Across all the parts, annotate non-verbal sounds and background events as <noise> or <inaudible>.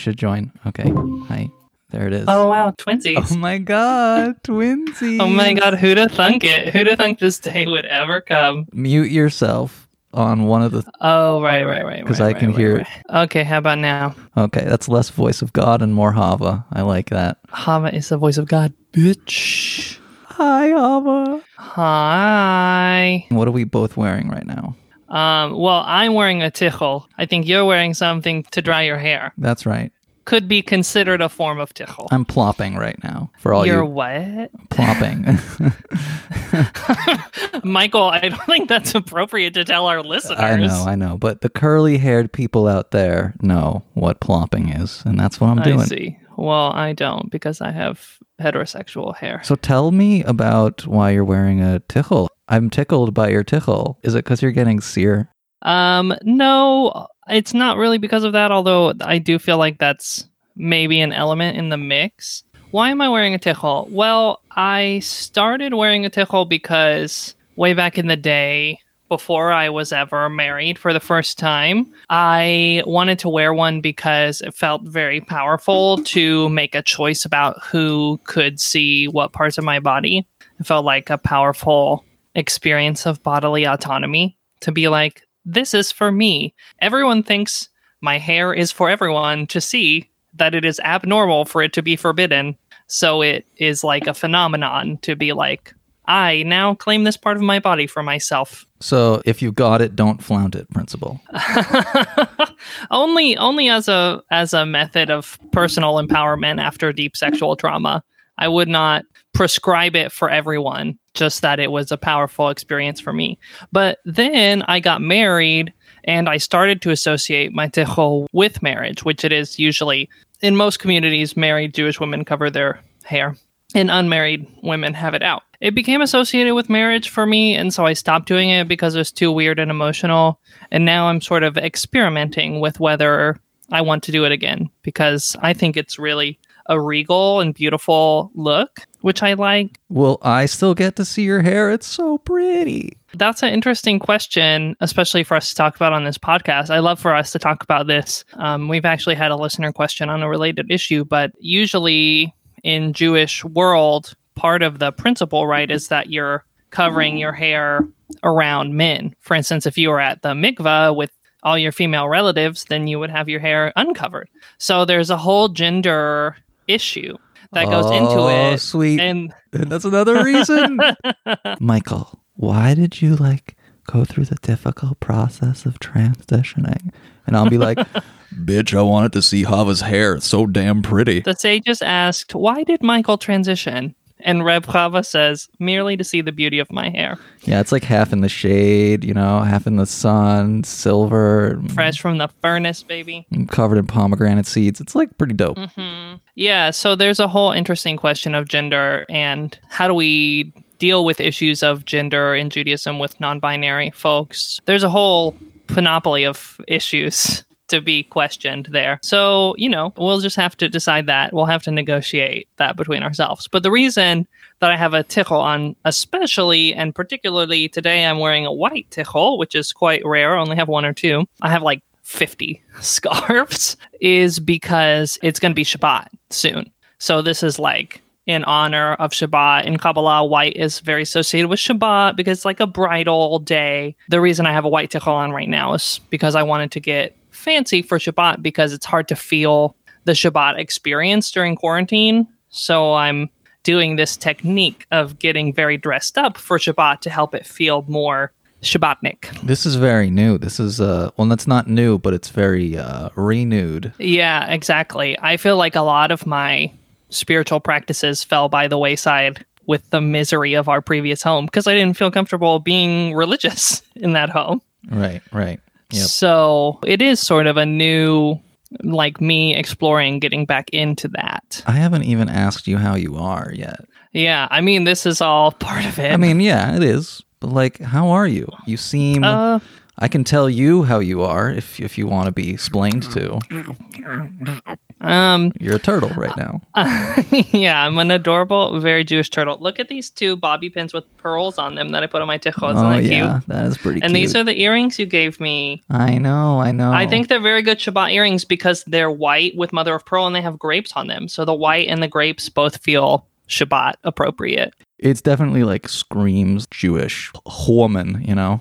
should join. Okay. Hi. There it is. Oh wow, twinsies. Oh my god, twinsy. Oh my god, who'd have thunk it? Who'd have thunk this day would ever come? Mute yourself on one of the. Oh right, right, right. 'Cause right, I can right, hear right. Okay, how about now? Okay, that's less voice of God and more Hava. I like that. Hava is the voice of God, bitch. Hi, Hava. Hi. What are we both wearing right now? Um, well, I'm wearing a tichel. I think you're wearing something to dry your hair. That's right. Could be considered a form of tichel. I'm plopping right now for all You're you what? plopping. <laughs> Michael, I don't think that's appropriate to tell our listeners. I know, I know, but the curly-haired people out there know what plopping is, and that's what I'm doing. I see. Well, I don't because I have heterosexual hair. So tell me about why you're wearing a tichel. I'm tickled by your tichel. Is it because you're getting sear? Um, no, it's not really because of that, although I do feel like that's maybe an element in the mix. Why am I wearing a tichel? Well, I started wearing a tichel because way back in the day, before I was ever married for the first time, I wanted to wear one because it felt very powerful to make a choice about who could see what parts of my body. It felt like a powerful experience of bodily autonomy to be like, this is for me. Everyone thinks my hair is for everyone to see, that it is abnormal for it to be forbidden. So it is like a phenomenon to be like, I now claim this part of my body for myself. So if you got it, don't flaunt it principle. <laughs> only only as a as a method of personal empowerment after deep sexual trauma. I would not prescribe it for everyone, just that it was a powerful experience for me. But then I got married and I started to associate my tichel with marriage, which it is usually in most communities, married Jewish women cover their hair and unmarried women have it out. It became associated with marriage for me, and so I stopped doing it because it was too weird and emotional. And now I'm sort of experimenting with whether I want to do it again because I think it's really a regal and beautiful look, which I like. Will I still get to see your hair? It's so pretty. That's an interesting question, especially for us to talk about on this podcast. I love for us to talk about this. Um, we've actually had a listener question on a related issue, but usually in Jewish world, part of the principle, right, is that you're covering your hair around men. For instance, if you were at the mikvah with all your female relatives, then you would have your hair uncovered. So there's a whole gender issue that goes into Oh, it. sweet. And And that's another reason. <laughs> Michael, why did you like go through the difficult process of transitioning? And I'll be like, <laughs> bitch, I wanted to see Hava's hair. It's so damn pretty. the sage just asked, Why did Michael transition? And Reb Chava says, Merely to see the beauty of my hair. Yeah, it's like half in the shade, you know, half in the sun, silver, Fresh from the furnace, baby. covered in pomegranate seeds. It's like pretty dope. hmm Yeah, so there's a whole interesting question of gender and how do we deal with issues of gender in Judaism with non binary folks. There's a whole panoply of issues to be questioned there. So, you know, we'll just have to decide that. We'll have to negotiate that between ourselves. But the reason that I have a tichel on, especially and particularly today, I'm wearing a white tichel, which is quite rare. I only have one or two. I have like 50 <laughs> scarves, is because it's going to be Shabbat soon. So this is like in honor of Shabbat. In Kabbalah, white is very associated with Shabbat because it's like a bridal day. The reason I have a white tichel on right now is because I wanted to get fancy for Shabbat because it's hard to feel the Shabbat experience during quarantine. So I'm doing this technique of getting very dressed up for Shabbat to help it feel more Shabbatnik. This is very new. This is, uh, well, that's not new, but it's very uh, renewed. Yeah, exactly. I feel like a lot of my spiritual practices fell by the wayside with the misery of our previous home because I didn't feel comfortable being <laughs> religious in that home. Right, right. Yep. So it is sort of a new, like me exploring getting back into that. I haven't even asked you how you are yet. Yeah, I mean, this is all <laughs> part of it. I mean, yeah, it is. But like, how are you? You seem. uh, I can tell you how you are if if you want to be explained to. Um, You're a turtle right now. <laughs> yeah, I'm an adorable, very Jewish turtle. Look at these two bobby pins with pearls on them that I put on my tichot. Isn't oh that yeah, cute? that is pretty And cute. these are the earrings you gave me. I know, I know. I think they're very good Shabbat earrings because they're white with mother of pearl and they have grapes on them. So the white and the grapes both feel Shabbat appropriate. it's definitely like screams Jewish woman, you know.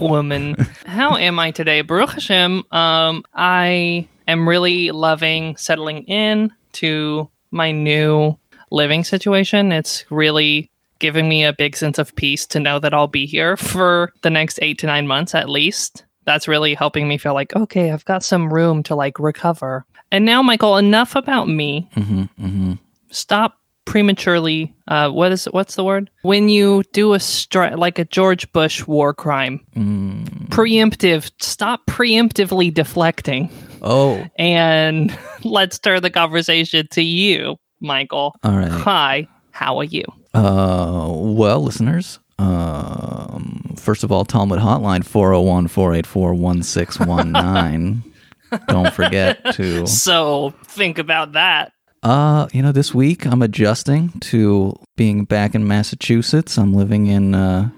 Woman. How am I today? Baruch Hashem. Um, I am really loving settling in to my new living situation. It's really giving me a big sense of peace to know that I'll be here for the next eight to nine months at least. That's really helping me feel like, okay, I've got some room to like recover. And now, Michael, enough about me. hmm hmm Stop prematurely. Uh, what is what's the word? When you do a stri- like a George Bush war crime, Mm. preemptive. Stop preemptively deflecting, Oh, and <laughs> let's turn the conversation to you, Michael. all right. Hi, how are you? Uh, well, listeners, um, first of all, Talmud Hotline 401 484 1619. <laughs> Don't forget to. So think about that. Uh, you know, this week I'm adjusting to being back in Massachusetts. I'm living in, uh,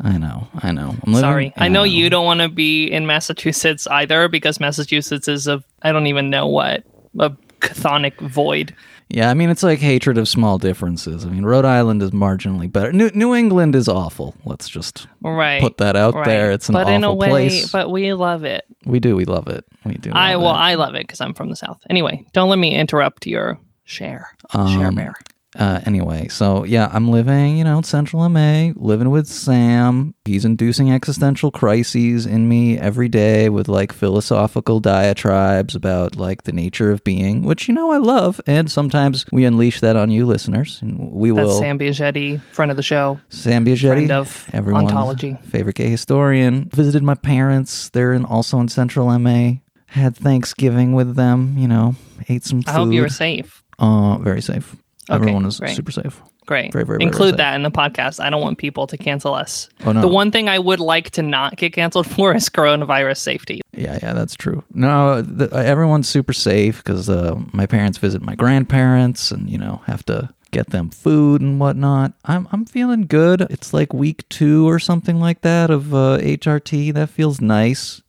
I know, I know. I'm living, Sorry, I know you don't want to be in Massachusetts either because Massachusetts is a I don't even know what a chthonic void. Yeah, I mean, it's like hatred of small differences. I mean, Rhode Island is marginally better. New, New England is awful. Let's just Right. put that out right. there. It's an but awful in a way, place. but we love it. we do. We love it. We do. I well, it. I love it because I'm from the south. Anyway, don't let me interrupt your share. share Um, bear. Uh, anyway, so yeah, I'm living, you know, in Central MA, living with Sam. He's inducing existential crises in me every day with like philosophical diatribes about like the nature of being, which you know I love. And sometimes we unleash that on you, listeners, and we That's will. Sam Biagetti, friend of the show, Sam Biagetti, friend of everyone's ontology. favorite gay historian, visited my parents. They're in, also in Central MA. Had Thanksgiving with them, you know, ate some food. I hope you were safe. Uh, very safe. Okay, Everyone is great. super safe. Great. Very, very, very Include safe. that in the podcast. I don't want people to cancel us. Oh no. The one thing I would like to not get canceled <laughs> for is coronavirus safety. Yeah, yeah, that's true. No, the, uh, everyone's super safe because uh, my parents visit my grandparents, and you know have to get them food and whatnot. I'm I'm feeling good. It's like week two or something like that of uh, HRT. That feels nice.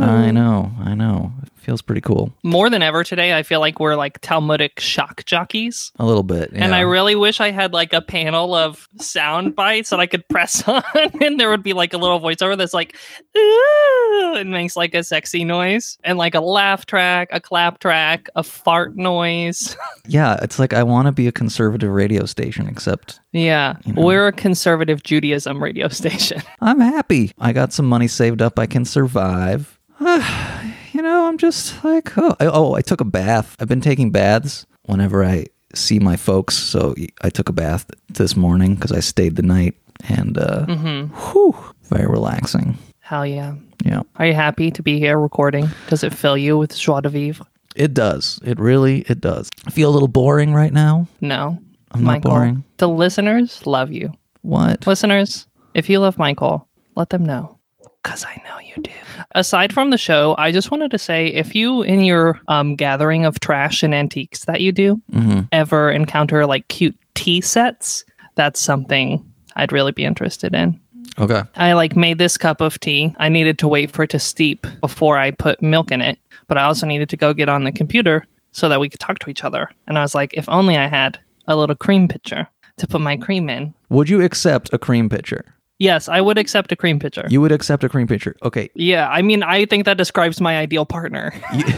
I know, I know. It feels pretty cool. More than ever today, I feel like we're like Talmudic shock jockeys. A little bit. And I really wish I had like a panel of sound bites that I could <laughs> press on, and there would be like a little voiceover that's like, ooh, and makes like a sexy noise, and like a laugh track, a clap track, a fart noise. <laughs> yeah, it's like I want to be a conservative radio station, except yeah, know. we're a conservative Judaism radio <laughs> station. I'm happy. I got some money saved up. I can survive. <sighs> <sighs> you know, I'm just like, oh, I, oh, I took a bath. I've been taking baths whenever I see my folks. So I took a bath this morning because I stayed the night and, uh, whew, very relaxing. Hell yeah. Yeah, Are you happy to be here recording? Does it fill you with joie de vivre? it does. It really, it does. I feel a little boring right now. No. I'm not boring. The listeners love you. What? Listeners, if you love Michael, let them know. Because I know you do. Aside from the show, I just wanted to say if you, in your um, gathering of trash and antiques that you do, hmm ever encounter like cute tea sets, that's something I'd really be interested in. Okay. I like made this cup of tea. I needed to wait for it to steep before I put milk in it, but I also needed to go get on the computer so that we could talk to each other. And I was like, if only I had a little cream pitcher to put my cream in. Would you accept a cream pitcher? Yes, I would accept a cream pitcher. You would accept a cream pitcher. Okay. yeah, I mean, I think that describes my ideal partner. <laughs>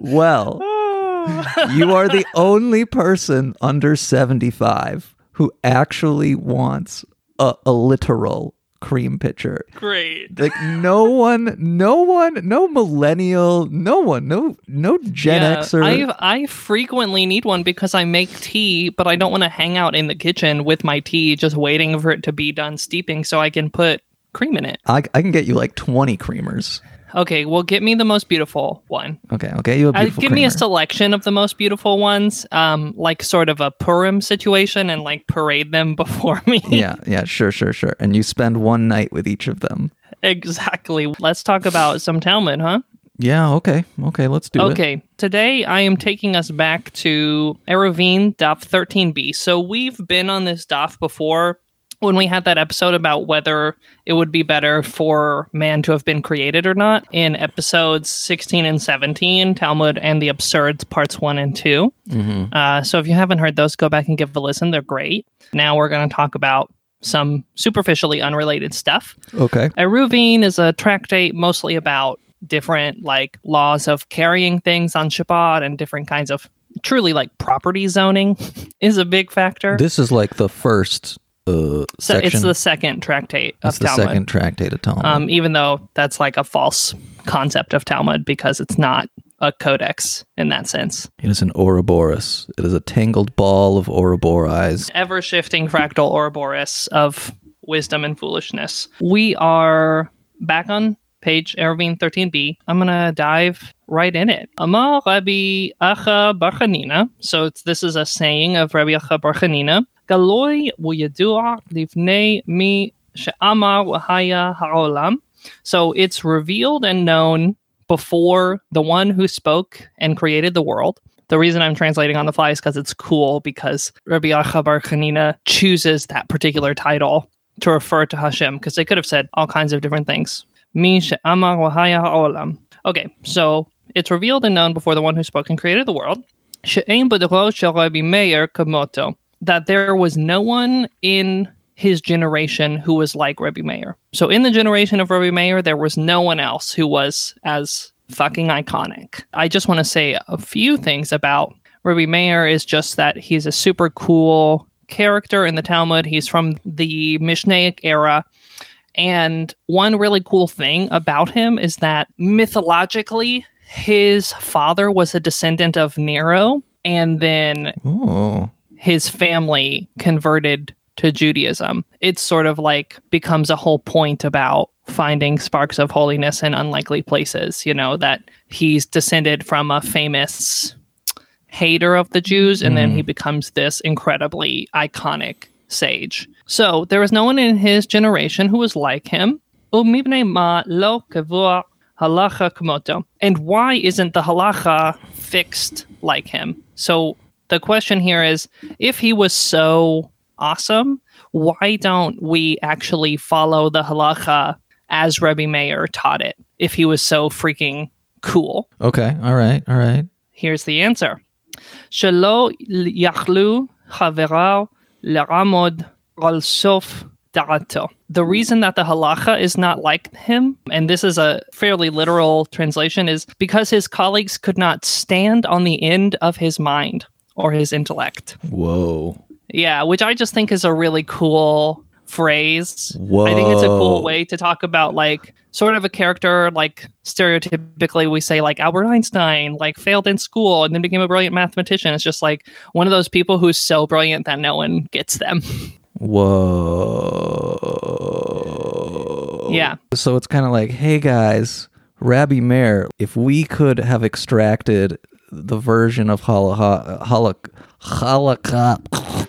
Well, you are the only person under 75 who actually wants a, a literal cream pitcher. Great. Like no one, no one, no millennial, no one, no no Gen yeah, Xer. I I frequently need one because I make tea, but I don't want to hang out in the kitchen with my tea just waiting for it to be done steeping so I can put cream in it. I, I can get you like 20 creamers. Okay, well, get me the most beautiful one. Okay, okay, you Uh, give me a selection of the most beautiful ones, um, like sort of a Purim situation, and like parade them <laughs> before me. yeah, yeah, sure, sure, sure. And you spend one night with each of them. exactly. Let's talk about some Talmud, huh? Yeah, okay, okay, let's do it. Okay, today I am taking us back to Eruvin Daf 13b. So we've been on this Daf before when we had that episode about whether it would be better for man to have been created or not in episodes 16 and 17, Talmud and the Absurds, parts 1 and 2. Mm-hmm. Uh, so if you haven't heard those, go back and give a listen. They're great. Now we're going to talk about some superficially unrelated stuff. Okay. Eruvin is a tractate mostly about different like laws of carrying things on Shabbat and different kinds of truly like property zoning <laughs> is a big factor. This is like the first uh, so section. it's the second tractate of the Talmud. second tractate of Talmud. Um, even though that's like a false concept of Talmud because it's not a codex in that sense. it is an Ouroboros. It is a tangled ball of Ouroboros. Ever shifting fractal Ouroboros of wisdom and foolishness. We are back on page Eruvin 13b. I'm to dive right in it. Amar Rabbi Acha Bar Chanina. So this is a saying of Rabbi Acha Bar Chanina. Galoi v'yadua livnei mi she'amar v'haya ha'olam. So it's revealed and known before the one who spoke and created the world. The reason I'm translating on the fly is because it's cool because Rabbi Acha Bar Chanina chooses that particular title to refer to Hashem because they could have said all kinds of different things. Mi she'amar v'haya ha'olam. Okay, so it's revealed and known before the one who spoke and created the world. Rabbi Meir. That there was no one in his generation who was like Rabbi Meir. So in the generation of Rabbi Meir, there was no one else who was as fucking iconic. I just want to say a few things about Rabbi Meir is just that he's a super cool character in the Talmud. He's from the Mishnaic era. And one really cool thing about him is that mythologically, his father was a descendant of Nero, and then Oh, his family converted to Judaism. It sort of like becomes a whole point about finding sparks of holiness in unlikely places, you know, that he's descended from a famous hater of the Jews and then he mm. becomes this incredibly iconic sage. So there was no one in his generation who was like him. And why isn't the halacha fixed like him? So the question here is if he was so awesome, why don't we actually follow the halacha as Rebbe Meir taught it if he was so freaking cool? Okay. All right. All right. Here's the answer. Shelo yachlu le'amod Al sof Da'ato. The reason that the halacha is not like him, and this is a fairly literal translation, is because his colleagues could not stand on the end of his mind or his intellect. Whoa. Yeah, which I just think is a really cool phrase. Whoa. I think it's a cool way to talk about like sort of a character like stereotypically we say like Albert Einstein like failed in school and then became a brilliant mathematician. It's just like one of those people who's so brilliant that no one gets them. <laughs> Whoa. Yeah. So it's kind of like, hey guys, Rabbi Meir, if we could have extracted the version of halacha, halak, halakha,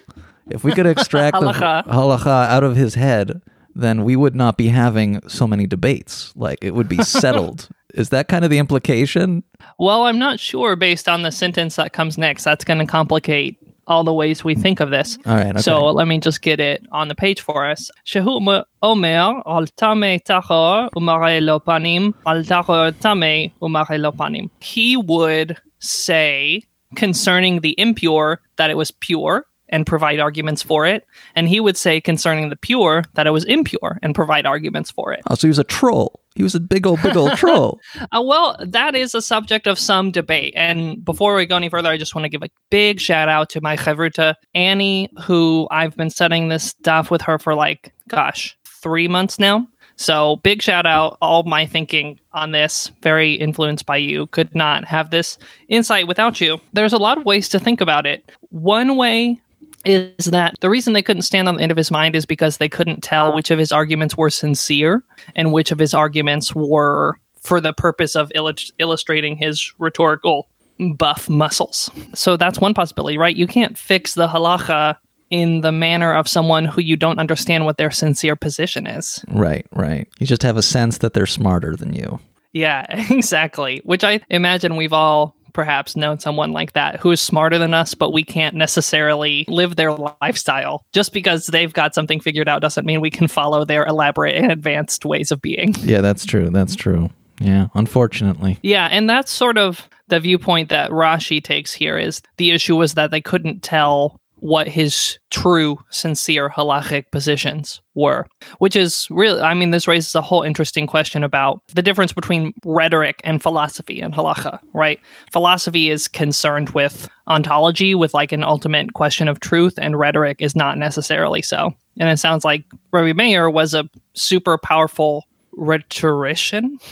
if we could extract the Halakha. halacha out of his head, then we would not be having so many debates. Like it would be <laughs> settled. Is that kind of the implication? Well, I'm not sure based on the sentence that comes next. That's going to complicate all the ways we think of this. All right. Okay. So let me just get it on the page for us. Shehu omer al tame tachor umare lo panim al tachor tame umare lo panim. He would say concerning the impure that it was pure and provide arguments for it, and he would say concerning the pure that it was impure and provide arguments for it. oh, so he was a troll. He was a big old, big old troll. <laughs> Uh, well, that is a subject of some debate. And before we go any further, I just want to give a big shout out to my chavruta, Annie, who I've been studying this stuff with her for like, gosh, three months now. So big shout out. All my thinking on this, very influenced by you, could not have this insight without you. There's a lot of ways to think about it. One way is that the reason they couldn't stand on the end of his mind is because they couldn't tell which of his arguments were sincere and which of his arguments were for the purpose of illust- illustrating his rhetorical buff muscles. So that's one possibility, right? You can't fix the halacha in the manner of someone who you don't understand what their sincere position is. Right, right. You just have a sense that they're smarter than you. Yeah, <laughs> exactly. Which I imagine we've all perhaps known someone like that who is smarter than us, but we can't necessarily live their lifestyle. Just because they've got something figured out doesn't mean we can follow their elaborate and advanced ways of being. <laughs> Yeah, that's true. That's true. Yeah, unfortunately. Yeah, and that's sort of the viewpoint that Rashi takes here is the issue was that they couldn't tell what his true, sincere halachic positions were, which is really, I mean, this raises a whole interesting question about the difference between rhetoric and philosophy and halacha, right? Philosophy is concerned with ontology, with like an ultimate question of truth, and rhetoric is not necessarily so. And it sounds like Rabbi Meir was a super powerful rhetorician. <laughs>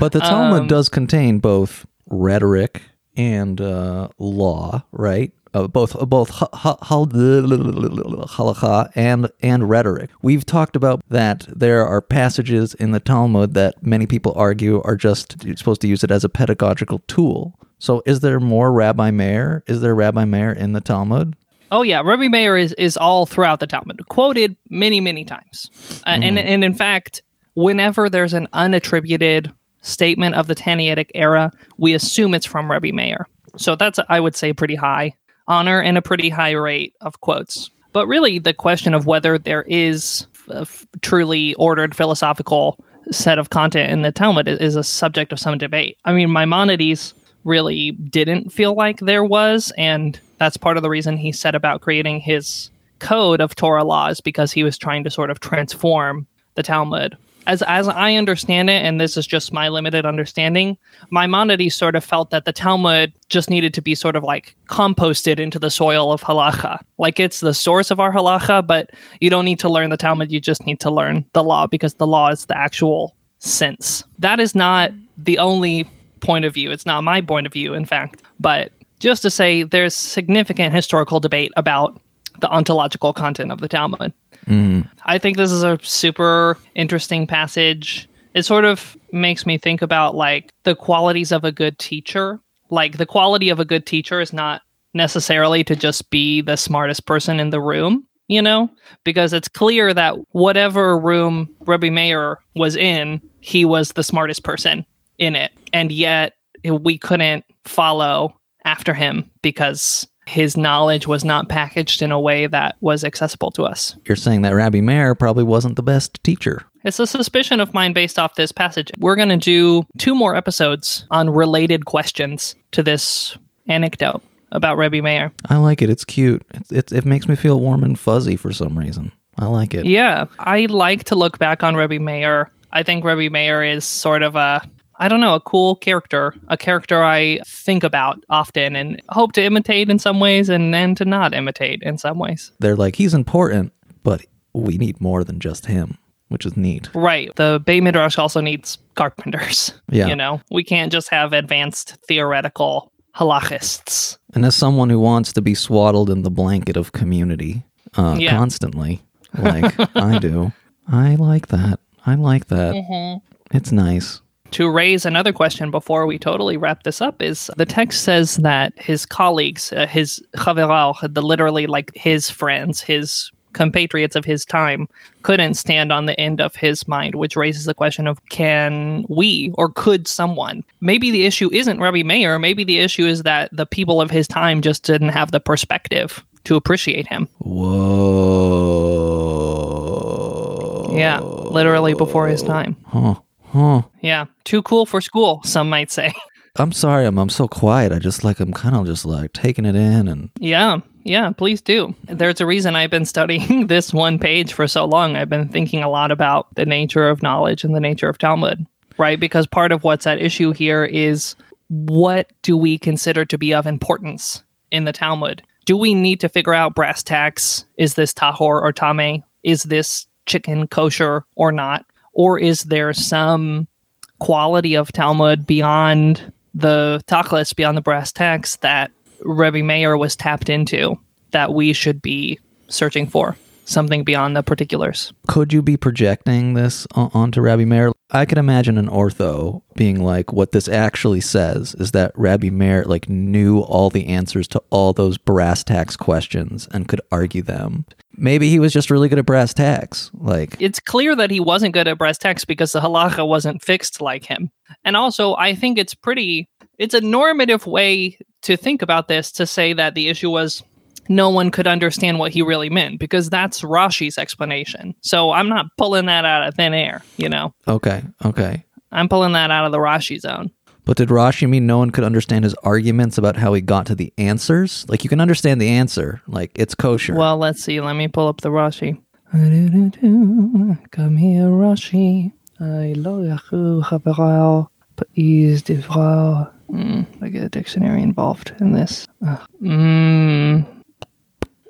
But the Talmud Um, does contain both rhetoric and uh, law, right? Uh, both both ha- ha- hal- halacha and and rhetoric. We've talked about that there are passages in the Talmud that many people argue are just supposed to use it as a pedagogical tool. So, is there more Rabbi Meir? Is there Rabbi Meir in the Talmud? Oh yeah, Rabbi Meir is is all throughout the Talmud, quoted many many times, uh, and and in fact, whenever there's an unattributed statement of the Tannaitic era, we assume it's from Rabbi Meir. So that's I would say pretty high honor and a pretty high rate of quotes. But really, the question of whether there is a f- truly ordered philosophical set of content in the Talmud is, is a subject of some debate. I mean, Maimonides really didn't feel like there was, and that's part of the reason he set about creating his code of Torah laws because he was trying to sort of transform the Talmud. As as I understand it, and this is just my limited understanding, Maimonides sort of felt that the Talmud just needed to be sort of like composted into the soil of halacha. Like it's the source of our halacha, but you don't need to learn the Talmud, you just need to learn the law because the law is the actual sense. That is not the only point of view. It's not my point of view, in fact. But just to say, there's significant historical debate about the ontological content of the Talmud. Mm-hmm. I think this is a super interesting passage. It sort of makes me think about like the qualities of a good teacher. Like the quality of a good teacher is not necessarily to just be the smartest person in the room, you know? Because it's clear that whatever room Rabbi Meir was in, he was the smartest person in it. And yet we couldn't follow after him because his knowledge was not packaged in a way that was accessible to us. You're saying that Rabbi Meir probably wasn't the best teacher. It's a suspicion of mine based off this passage. We're going to do two more episodes on related questions to this anecdote about Rabbi Meir. I like it. It's cute. It, it, it makes me feel warm and fuzzy for some reason. I like it. Yeah, I like to look back on Rebbe Meir. I think Rebbe Meir is sort of a, I don't know, a cool character, a character I think about often and hope to imitate in some ways and then to not imitate in some ways. They're like, he's important, but we need more than just him, which is neat. Right. The Bay Midrash also needs carpenters. <laughs> Yeah. You know, we can't just have advanced theoretical halachists. And as someone who wants to be swaddled in the blanket of community uh, Yeah. constantly, <laughs> like I do, I like that. I like that. Mm-hmm. It's nice. To raise another question before we totally wrap this up is the text says that his colleagues, uh, his chaverav, the literally like his friends, his compatriots of his time, couldn't stand on the end of his mind, which raises the question of can we or could someone? Maybe the issue isn't Rabbi Meir. Maybe the issue is that the people of his time just didn't have the perspective to appreciate him. Whoa. Yeah, literally before his time. Huh. Huh. Yeah, too cool for school, some might say. <laughs> I'm sorry. I'm I'm so quiet. I just like I'm kind of just like taking it in and Yeah, yeah, please do. There's a reason I've been studying <laughs> this one page for so long. I've been thinking a lot about the nature of knowledge and the nature of Talmud, right? Because part of what's at issue here is what do we consider to be of importance in the Talmud? Do we need to figure out brass tacks? Is this tahor or tame? Is this chicken kosher or not? Or is there some quality of Talmud beyond the tachlis, beyond the brass tacks that Rebbe Meir was tapped into that we should be searching for. Something beyond the particulars. Could you be projecting this onto Rabbi Meir? I could imagine an ortho being like, what this actually says is that Rabbi Meir like knew all the answers to all those brass tacks questions and could argue them. Maybe he was just really good at brass tacks. Like, It's clear that he wasn't good at brass tacks because the halacha wasn't fixed like him. And also, I think it's pretty, it's a normative way to think about this to say that the issue was no one could understand what he really meant because that's Rashi's explanation. So I'm not pulling that out of thin air, you know? okay, okay. I'm pulling that out of the Rashi zone. But did Rashi mean no one could understand his arguments about how he got to the answers? Like, you can understand the answer, like, it's kosher. Well, let's see. Let me pull up the Rashi. Come here, Rashi. I Mm, I get a dictionary involved in this. Ugh. Mm,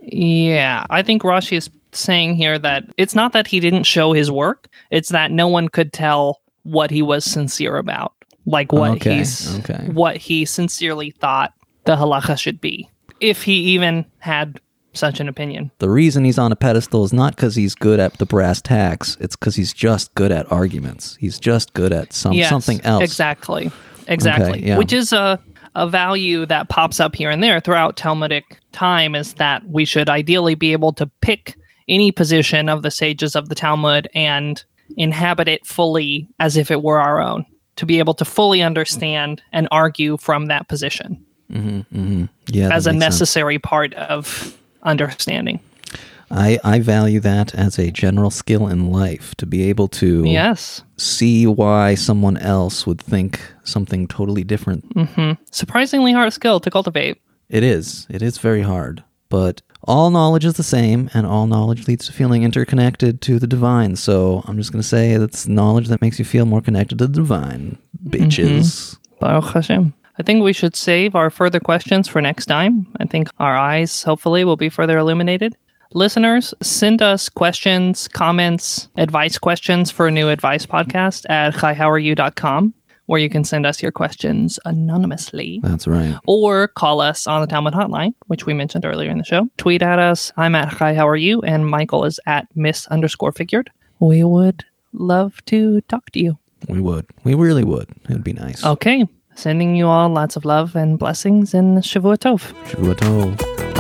yeah, I think Rashi is saying here that it's not that he didn't show his work; it's that no one could tell what he was sincere about, like what Okay, he's okay. what he sincerely thought the halacha should be, if he even had such an opinion. the reason he's on a pedestal is not because he's good at the brass tacks. It's because he's just good at arguments. He's just good at some Yes, something else. Exactly. Exactly. yeah. Which is a a value that pops up here and there throughout Talmudic time is that we should ideally be able to pick any position of the sages of the Talmud and inhabit it fully as if it were our own. To be able to fully understand and argue from that position mm-hmm, mm-hmm. Yeah, that as a makes sense. necessary part of understanding. I I value that as a general skill in life to be able to Yes. see why someone else would think something totally different. Mm-hmm. Surprisingly hard skill to cultivate. It is. It is very hard. But all knowledge is the same, and all knowledge leads to feeling interconnected to the divine. So I'm just going to say that's knowledge that makes you feel more connected to the divine, bitches. Mm-hmm. Baruch Hashem. I think we should save our further questions for next time. I think our eyes, hopefully, will be further illuminated. Listeners, send us questions, comments, advice questions for a new advice podcast at hihowareyu.com, where you can send us your questions anonymously. That's right. Or call us on the Talmud hotline, which we mentioned earlier in the show. Tweet at us. I'm at Hi, how are you? And Michael is at Miss underscore figured. We would love to talk to you. We would. We really would. It would be nice. Okay. Sending you all lots of love and blessings and Shavua Tov. Shavua tov.